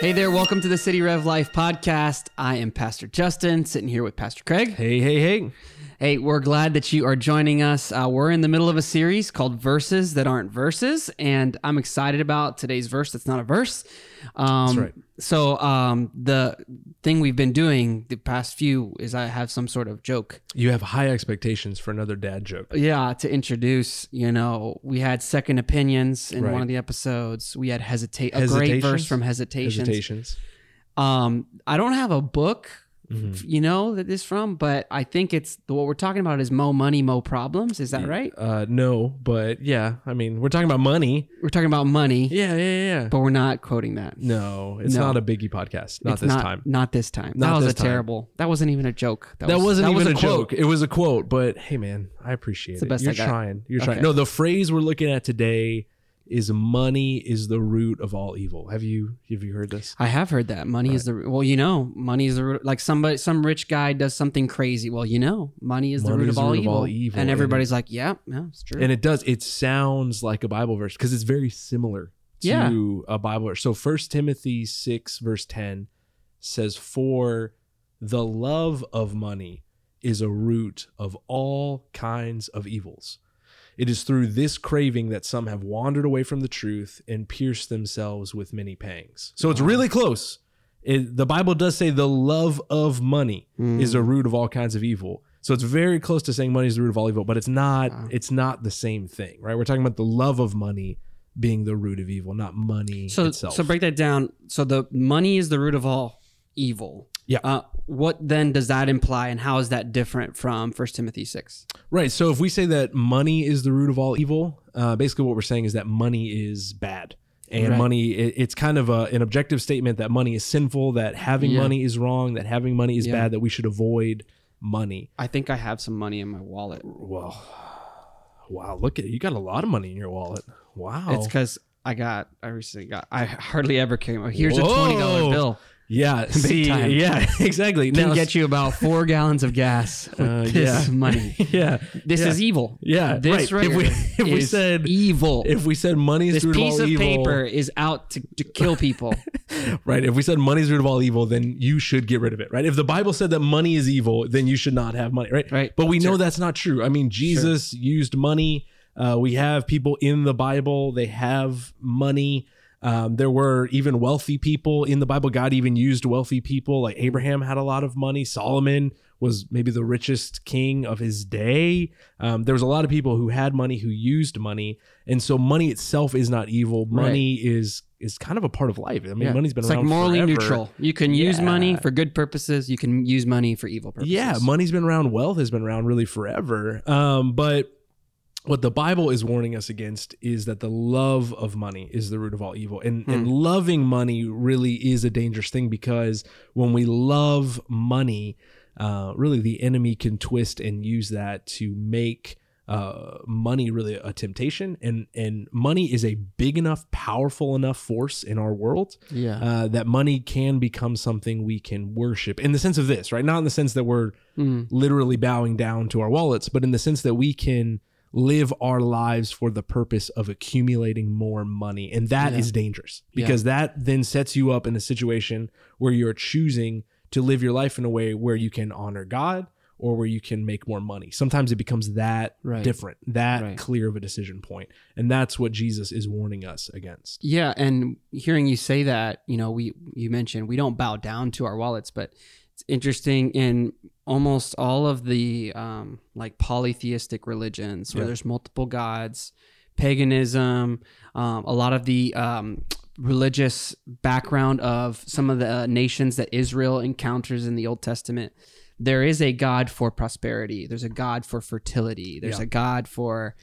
Hey there, welcome to the City Rev Life podcast. I am Pastor Justin, sitting here with Pastor Craig. Hey, hey, hey. Hey, we're glad that you are joining us. Uh, we're in the middle of a series called Verses That Aren't Verses, and I'm excited about today's verse that's not a verse. Um, That's right. So, um, the thing we've been doing the past few is I have some sort of joke. You have high expectations for another dad joke. Yeah, to introduce, you know, we had second opinions in one of the episodes. We had hesitate, a great verse from Hesitations. Hesitations. Um, I don't have a book, Mm-hmm. you know, that is from, but I think it's what we're talking about is mo money, mo problems. Is that right? Uh, no, but yeah, I mean, we're talking about money. We're talking about money, Yeah, yeah, yeah. but we're not quoting that. No, it's No. not a biggie podcast. Not It's this not, time. Not this time. Not that was this a time. terrible. That wasn't even a joke. That wasn't that even was a, quote. joke. It was a quote, but hey, man, I appreciate the it. best You're I got. trying. You're trying. No, the phrase we're looking at today is "money is the root of all evil." Have you have you heard this? I have heard that money is the well, you know, money is the root. Like somebody, some rich guy does something crazy. Well, you know, money is the root is of all, root of evil. all evil, and and everybody's like, yeah, yeah, it's true. And it does. It sounds like a Bible verse because it's very similar to Yeah. a Bible verse. So First Timothy six verse ten says, "For the love of money is a root of all kinds of evils. It is through this craving that some have wandered away from the truth and pierced themselves with many pangs." So it's really close. It, the Bible does say the love of money Mm. is a root of all kinds of evil. So it's very close to saying money is the root of all evil, but it's not. Wow. It's not the same thing, right? We're talking about the love of money being the root of evil, not money so itself. so break that down. So the money is the root of all evil. Yeah. Uh, what then does that imply, and how is that different from First Timothy six? right. So if we say that money is the root of all evil, uh, basically what we're saying is that money is bad. And Right. money, it, it's kind of a, an objective statement that money is sinful, that having Yeah. money is wrong, that having money is Yeah. bad, that we should avoid money. I think I have some money in my wallet. Well, wow, look at you got a lot of money in your wallet. Wow. It's because I got. I recently got. I hardly ever came. Here's a twenty dollar bill. Yeah, see, time. yeah, exactly. Can Now, get you about four gallons of gas with Uh, this yeah. money. yeah, This yeah. is evil. Yeah, This right. If we- if we said- evil, if we said money is this the root piece of all of evil, paper is out to, to kill people. right? If we said money is root of all evil, then you should get rid of it, right? If the Bible said that money is evil, then you should not have money, right? Right. But we know that's not true. I mean, Jesus used money. Uh, we have people in the Bible; they have money. Um, there were even wealthy people in the Bible. God even used wealthy people. Like Abraham had a lot of money. Solomon was maybe the richest king of his day. Um, there was a lot of people who had money, who used money, and so money itself is not evil. Money is is kind of a part of life. I mean, Yeah. money's been it's around like morally forever. neutral. You can use money for good purposes. You can use money for evil purposes. Yeah, money's been around. Wealth has been around really forever. Um, but what the Bible is warning us against is that the love of money is the root of all evil. And, Hmm. and loving money really is a dangerous thing because when we love money, uh, really the enemy can twist and use that to make uh, money really a temptation. And, and money is a big enough, powerful enough force in our world Yeah. uh, that money can become something we can worship in the sense of this, right? Not in the sense that we're Mm. literally bowing down to our wallets, but in the sense that we can live our lives for the purpose of accumulating more money. And that is Yeah. dangerous because that then sets you up in a situation where you're choosing to live your life in a way where you can honor God or where you can make more money. Sometimes it becomes that Right. different, that Right. clear of a decision point. And that's what Jesus is warning us against. Yeah, and hearing you say that, you know, we you mentioned we don't bow down to our wallets, but it's interesting in almost all of the um, like polytheistic religions where Yeah. there's multiple gods, paganism, um, a lot of the um, religious background of some of the nations that Israel encounters in the Old Testament. There is a God for prosperity. There's a God for fertility. There's Yeah. a God for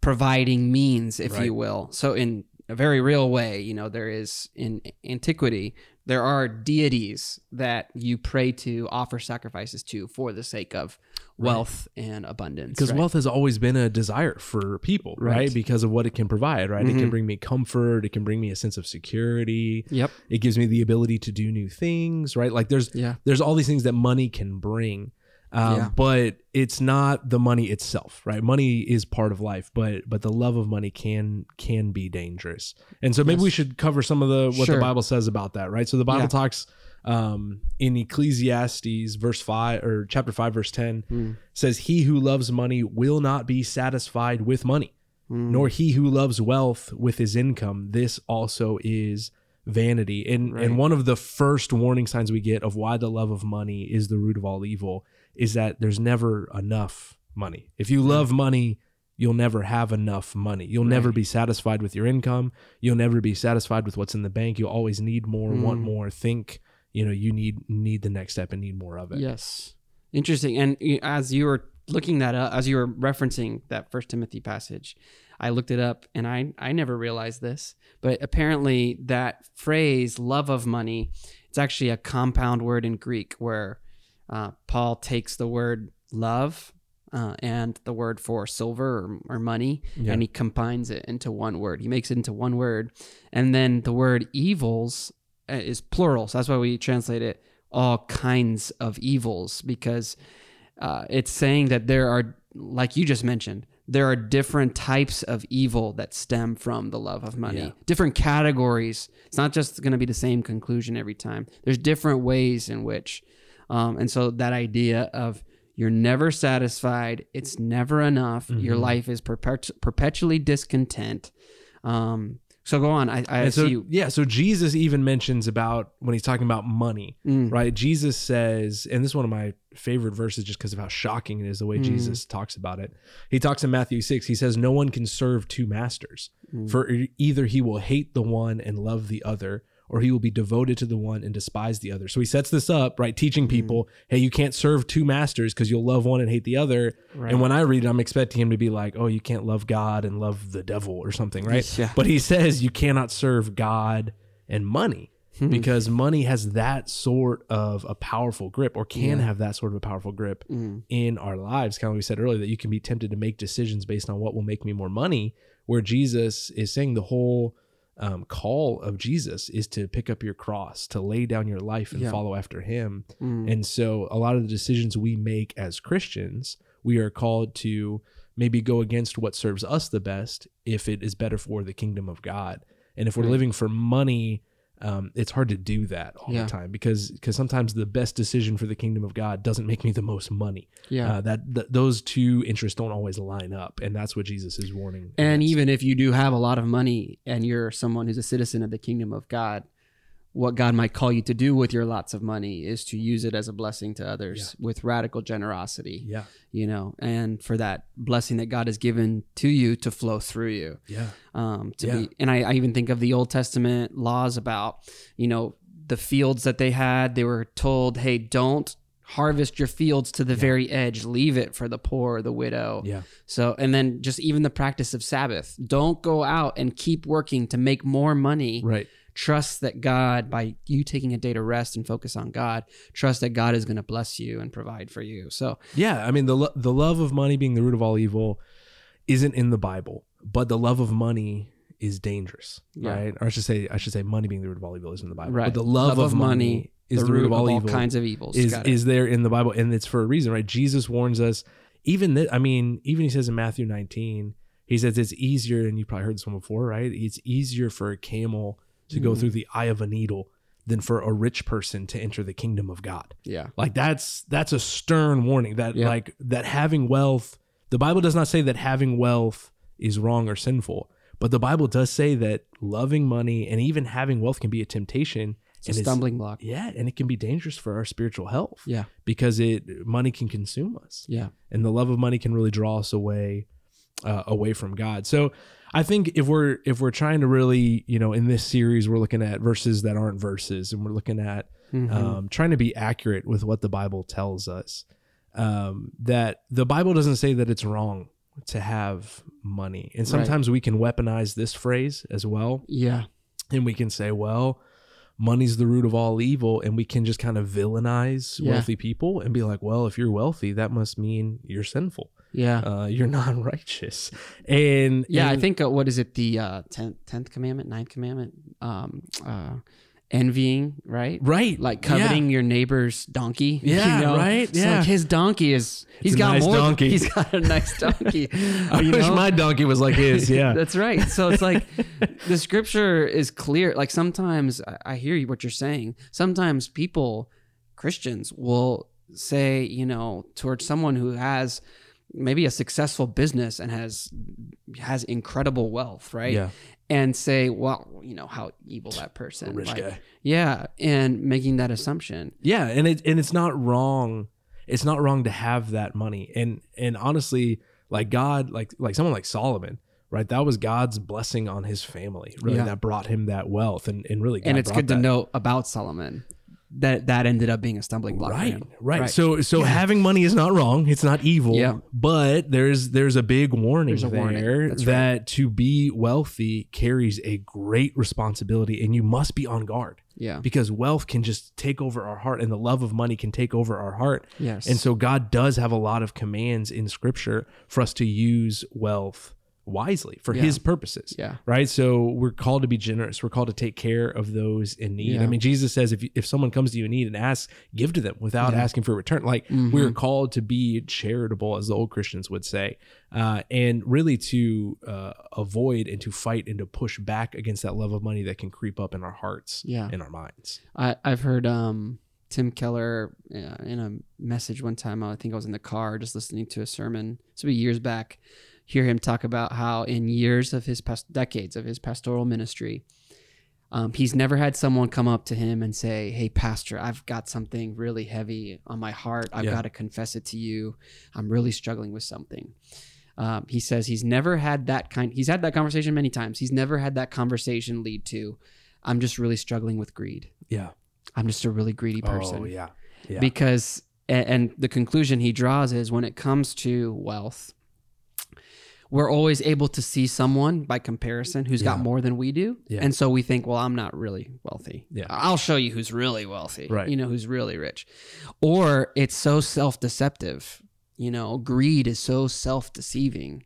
providing means, if Right. you will. So in a very real way, you know, there is in antiquity, there are deities that you pray to, offer sacrifices to for the sake of wealth and abundance. because right? wealth has always been a desire for people right, Right. because of what it can provide right it Mhm. can bring me comfort it can bring me a sense of security Yep. it gives me the ability to do new things right like there's Yeah. there's all these things that money can bring Um, Yeah. But it's not the money itself, right? Money is part of life, but but the love of money can can be dangerous. And so maybe Yes. we should cover some of the what Sure. the Bible says about that, right? So the Bible Yeah. talks um, in Ecclesiastes, verse five or chapter five, verse ten, Mm. says, "He who loves money will not be satisfied with money." Mm. nor he who loves wealth with his income. This also is vanity. And Right. and one of the first warning signs we get of why the love of money is the root of all evil is that there's never enough money. If you love money, you'll never have enough money. You'll never be satisfied with your income. You'll never be satisfied with what's in the bank. You'll always need more, want Mm. more, think, you know, you need need the next step and need more of it. Yes. Interesting. And as you were looking that up, as you were referencing that First Timothy passage, I looked it up and I, I never realized this, but apparently that phrase, love of money, it's actually a compound word in Greek where uh, Paul takes the word love uh, and the word for silver or, or money Yeah. and he combines it into one word. He makes it into one word. And then the word evils uh, is plural. So that's why we translate it all kinds of evils because uh, it's saying that there are, like you just mentioned, there are different types of evil that stem from the love of money, Yeah. different categories. It's not just going to be the same conclusion every time. There's different ways in which, um, and so that idea of you're never satisfied, it's never enough, your Mhm. life is perpet- perpetually discontent. Um, so go on. I, I so see you. yeah, so Jesus even mentions about when he's talking about money, Mm, right? Jesus says, and this is one of my favorite verses just because of how shocking it is the way Mm. Jesus talks about it. He talks in Matthew 6, he says, No one can serve two masters, Mm. for either he will hate the one and love the other, or he will be devoted to the one and despise the other. So he sets this up, right? Teaching people, hey, you can't serve two masters because you'll love one and hate the other. Right. And when I read it, I'm expecting him to be like, oh, you can't love God and love the devil or something, right? Yeah. But he says you cannot serve God and money Hmm. because money has that sort of a powerful grip or can Yeah. have that sort of a powerful grip Mm, in our lives. Kind of like we said earlier, that you can be tempted to make decisions based on what will make me more money, where Jesus is saying the whole um, call of Jesus is to pick up your cross, to lay down your life and Yeah. follow after him. mm, And so a lot of the decisions we make as Christians, we are called to maybe go against what serves us the best if it is better for the kingdom of God. And if we're Right. living for money, um, it's hard to do that all Yeah. the time because because sometimes the best decision for the kingdom of God doesn't make me the most money. yeah. Uh, that th- those two interests don't always line up, and that's what Jesus is warning. And even if you do have a lot of money and you're someone who's a citizen of the kingdom of God, what God might call you to do with your lots of money is to use it as a blessing to others with radical generosity, yeah, you know, and for that blessing that God has given to you to flow through you. yeah, Um, to Yeah. be, and I, I even think of the Old Testament laws about, you know, the fields that they had. They were told, hey, don't harvest your fields to the very edge. Leave it for the poor, the widow. yeah, So, and then just even the practice of Sabbath. Don't go out and keep working to make more money. right, Trust that God, by you taking a day to rest and focus on God, trust that God is going to bless you and provide for you. So, yeah. I mean the lo- the love of money being the root of all evil isn't in the Bible, but the love of money is dangerous, Yeah. right? Or I should say, I should say, money being the root of all evil is in the Bible, right. But the love, of, money, is the, root, of all, evil. kinds of evils. is is there in the Bible, and it's for a reason, right? Jesus warns us. Even that, I mean, even he says in Matthew 19, he says it's easier, and you probably heard this one before, right? It's easier for a camel to go Mhm. through the eye of a needle than for a rich person to enter the kingdom of God. yeah. Like that's that's a stern warning that Yeah. like that having wealth, the Bible does not say that having wealth is wrong or sinful, but the Bible does say that loving money and even having wealth can be a temptation It's a and stumbling block. yeah, and it can be dangerous for our spiritual health Yeah. because it money can consume us Yeah. and the love of money can really draw us away uh, away from God. So I think if we're if we're trying to really you know in this series we're looking at verses that aren't verses and we're looking at Mhm. um, trying to be accurate with what the Bible tells us. Um, that the Bible doesn't say that it's wrong to have money, and Right. sometimes we can weaponize this phrase as well, yeah. and we can say, "Well, money's the root of all evil," and we can just kind of villainize Yeah. wealthy people and be like, "Well, if you're wealthy, that must mean you're sinful, Yeah. uh, you're not righteous," and Yeah, I think uh, what is it the uh, tenth, tenth commandment, ninth commandment? Um, uh, envying, right? Right. Like coveting your neighbor's donkey. Yeah, you know? right? It's Yeah. like his donkey is he's got nice more donkey. he's got a nice donkey. I you wish know? my donkey was like his. Yeah. That's right. So it's like the scripture is clear. Like sometimes I hear what you're saying. Sometimes people, Christians, will say, you know, towards someone who has maybe a successful business and has has incredible wealth, right? Yeah. And say, well, you know, how evil that person. Rich like- guy. Yeah, and making that assumption. Yeah, and it and it's not wrong. It's not wrong to have that money. And and honestly, like God, like like someone like Solomon, right? That was God's blessing on his family, really, Yeah. that brought him that wealth. And and really, God and it's good to know about Solomon that that ended up being a stumbling block. for Right, right, So, so having money is not wrong. It's not evil. Yeah. But there's there's a big warning There's a there warning. That's right. that to be wealthy carries a great responsibility, and you must be on guard yeah. because wealth can just take over our heart, and the love of money can take over our heart. Yes. And so God does have a lot of commands in Scripture for us to use wealth wisely for Yeah. His purposes Yeah. right? So we're called to be generous. We're called to take care of those in need. Yeah. I mean, Jesus says if if someone comes to you in need and asks, give to them without Yeah. asking for a return. Like Mhm. we're called to be charitable, as the old Christians would say, uh, and really to uh, avoid and to fight and to push back against that love of money that can creep up in our hearts, Yeah. in our minds. I, I've heard um, Tim Keller uh, in a message one time. I think I was in the car just listening to a sermon. This would be years back. Hear him talk about how in years of his past decades of his pastoral ministry, um, he's never had someone come up to him and say, "Hey, pastor, I've got something really heavy on my heart. I've Yeah. got to confess it to you. I'm really struggling with something." Um, he says he's never had that kind. He's had that conversation many times. He's never had that conversation lead to, "I'm just really struggling with greed." Yeah. I'm just a really greedy person. Oh yeah. Yeah. Because a- and the conclusion he draws is when it comes to wealth, we're always able to see someone by comparison who's got more than we do. Yeah. And so we think, well, I'm not really wealthy. Yeah. I'll show you who's really wealthy. Right. You know, who's really rich. Or it's so self-deceptive. You know, greed is so self-deceiving.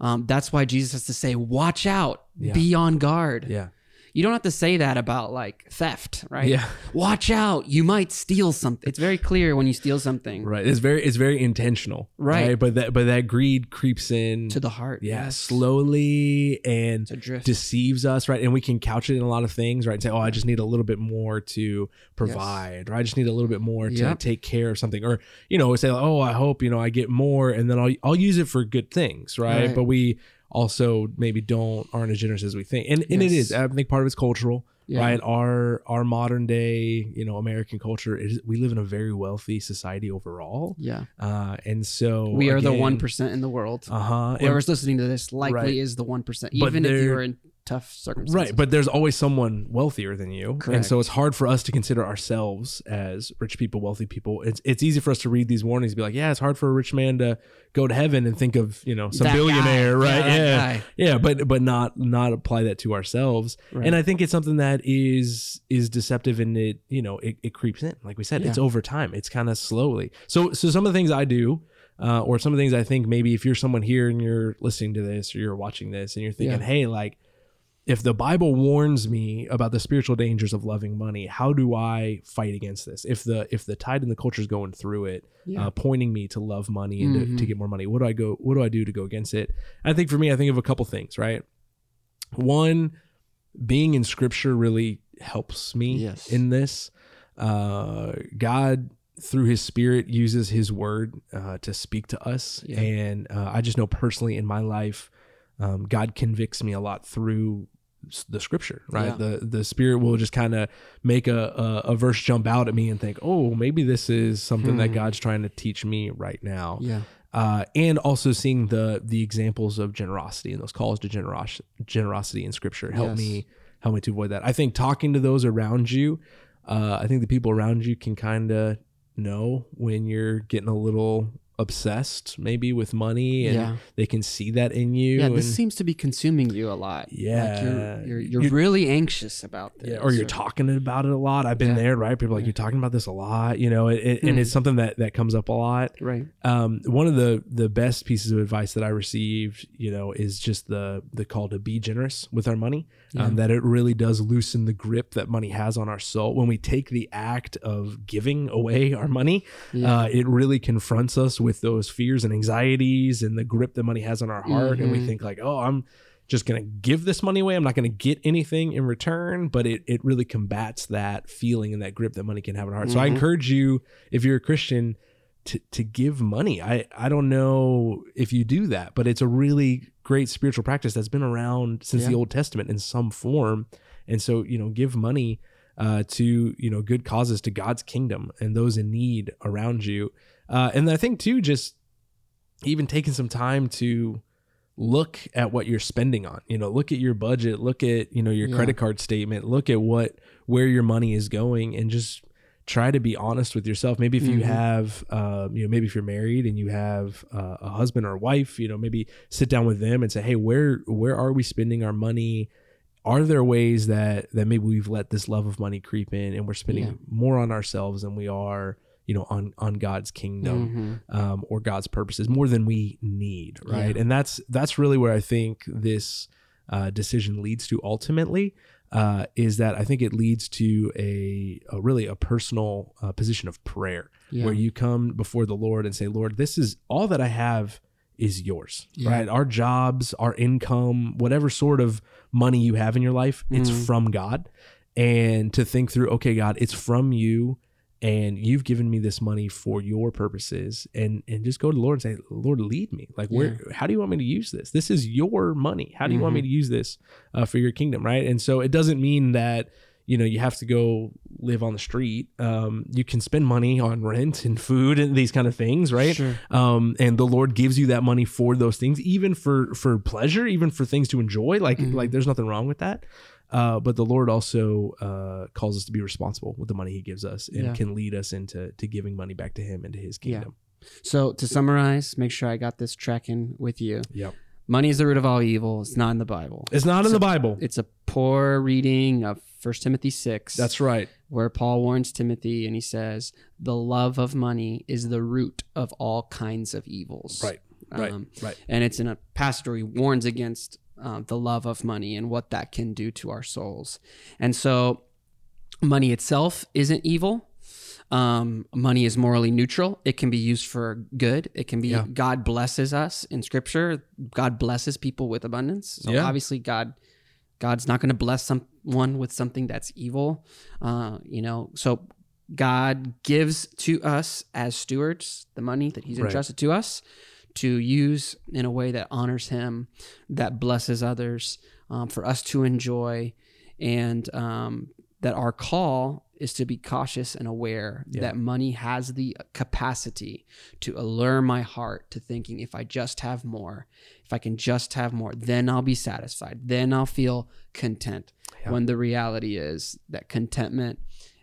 Um, that's why Jesus has to say, watch out, Yeah. be on guard. yeah. You don't have to say that about like theft, right? Yeah. Watch out, you might steal something. It's very clear when you steal something Right. It's very it's very intentional. Right. But that but that greed creeps in to the heart. yeah, Yes. slowly and deceives us, right? And we can couch it in a lot of things, right? And say, oh, I just need a little bit more to provide, or I just need a little bit more to Yep. take care of something, or you know, we say, oh, I hope you know I get more, and then I'll I'll use it for good things, right? Right. But we also maybe don't aren't as generous as we think, and and it Yes. is. I think part of it's cultural. Yeah. Right, our our modern day, you know, American culture is we live in a very wealthy society overall, yeah. uh, and so We are the 1% in the world. Uh huh. Whoever's listening to this likely Right. is the 1%, even if you're in tough circumstances. Right, but there's always someone wealthier than you, and so it's hard for us to consider ourselves as rich people, wealthy people. It's it's easy for us to read these warnings, and be like, yeah, it's hard for a rich man to go to heaven and think of you know some That billionaire, guy. right? Yeah, Yeah, yeah, but but not not apply that to ourselves. Right. And I think it's something that is is deceptive, and it you know it, it creeps in. Like we said, it's over time. It's kind of slowly. So so some of the things I do. Uh, or some of the things I think maybe if you're someone here and you're listening to this or you're watching this and you're thinking, Yeah. hey, like if the Bible warns me about the spiritual dangers of loving money, how do I fight against this? If the if the tide in the culture is going through it, Yeah. uh, pointing me to love money and to, Mhm. to get more money, what do I go? What do I do to go against it? I think for me, I think of a couple things. Right, one, being in Scripture really helps me Yes. in this. Uh, God through His Spirit uses His Word uh, to speak to us, Yeah. and uh, I just know personally in my life, um, God convicts me a lot through the scripture right Yeah. the the spirit will just kind of make a, a a verse jump out at me and think oh maybe this is something that Hmm. god's trying to teach me right now Yeah. uh, and also seeing the the examples of generosity and those calls to generosity generosity in scripture help Yes. me help me to avoid that i think talking to those around you uh, i think the people around you can kind of know when you're getting a little obsessed maybe with money and Yeah. they can see that in you. Yeah, this seems to be consuming you a lot. Like Yeah. you're you're, you're You- really anxious about this. yeah, or you're talking about it a lot. I've been Yeah. there, right? People are like you're talking about this a lot, you know, it, it- and Hmm. it's something that that comes up a lot. right. um, one of the the best pieces of advice that I received, you know, is just the the call to be generous with our money. Um, that it really does loosen the grip that money has on our soul. When we take the act of giving away our money, Yeah. uh, it really confronts us with those fears and anxieties and the grip that money has on our heart. And we Mhm. think like, oh, I'm just going to give this money away. I'm not going to get anything in return, but it, it really combats that feeling and that grip that money can have on our heart. So I Mhm. encourage you, if you're a Christian, to, to give money. I, I don't know if you do that, but it's a really great spiritual practice that's been around since the Old Testament in some form. And so, you know, give money uh, to, you know, good causes to God's kingdom and those in need around you. Uh, and I think too, just even taking some time to look at what you're spending on you know look at your budget look at you know your Yeah. credit card statement look at what where your money is going and just try to be honest with yourself maybe if you Mhm. have um, you know maybe if you're married and you have uh, a husband or a wife you know maybe sit down with them and say hey where where are we spending our money are there ways that that maybe we've let this love of money creep in and we're spending Yeah. more on ourselves than we are you know on on god's kingdom Mhm. um, or God's purposes more than we need, right? Yeah. And that's that's really where I think this uh, decision leads to ultimately uh, is that I think it leads to a, a really a personal uh, position of prayer Yeah. where you come before the Lord and say, Lord, this is all that I have is yours, Yeah. right? Our jobs, our income, whatever sort of money you have in your life, it's Mhm. from God. And to think through, okay, God, it's from you and you've given me this money for your purposes and and just go to the lord and say lord lead me like where how do you want me to use this this is your money how do you want me Mhm. to use this uh, for your kingdom right and so it doesn't mean that you know you have to go live on the street um, you can spend money on rent and food and these kind of things right Sure. um, and the lord gives you that money for those things even for for pleasure even for things to enjoy like Mhm. like there's nothing wrong with that uh, but the lord also uh, calls us to be responsible with the money he gives us and Yeah. can lead us into to giving money back to him and to his Yeah. kingdom So to summarize, make sure I got this tracking with you. Yep. Money is the root of all evil. It's not in the Bible. it's not in So- the bible It's a poor reading of First Timothy six. that's right where Paul warns Timothy and he says, "The love of money is the root of all kinds of evils." right right Um, right and it's in a passage where he warns against uh, the love of money and what that can do to our souls. And so, money itself isn't evil. Um, money is morally neutral. It can be used for good. It can be Yeah. God blesses us in Scripture. God blesses people with abundance. So Yeah. obviously, God God's not going to bless someone with something that's evil. Uh, you know, so God gives to us as stewards the money that He's Right. entrusted to us to use in a way that honors Him, that blesses others, um, for us to enjoy, and um, that our call is to be cautious and aware Yeah. that money has the capacity to allure my heart to thinking if I just have more, if I can just have more, then I'll be satisfied, then I'll feel content. Yeah. When the reality is that contentment,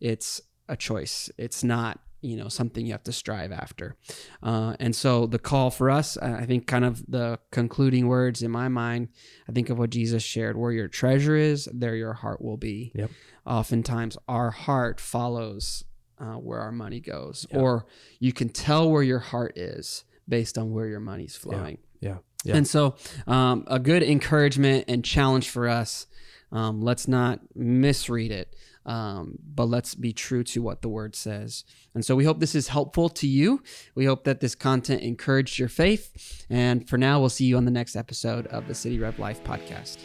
it's a choice. It's not you know something you have to strive after uh, and so the call for us i think kind of the concluding words in my mind i think of what jesus shared where your treasure is there your heart will be Yep. oftentimes our heart follows uh, where our money goes Yeah. or you can tell where your heart is based on where your money's flowing yeah yeah and so, um, a good encouragement and challenge for us. Um, let's not misread it, um, but let's be true to what the word says. And so, we hope this is helpful to you. We hope that this content encouraged your faith. And for now, we'll see you on the next episode of the City Rev Life podcast.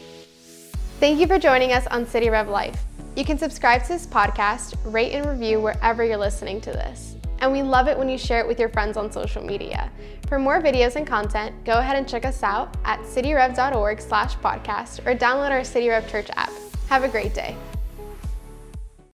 Thank you for joining us on City Rev Life. You can subscribe to this podcast, rate and review wherever you're listening to this. And we love it when you share it with your friends on social media. For more videos and content, go ahead and check us out at cityrev.org slash podcast or download our City Rev Church app. Have a great day.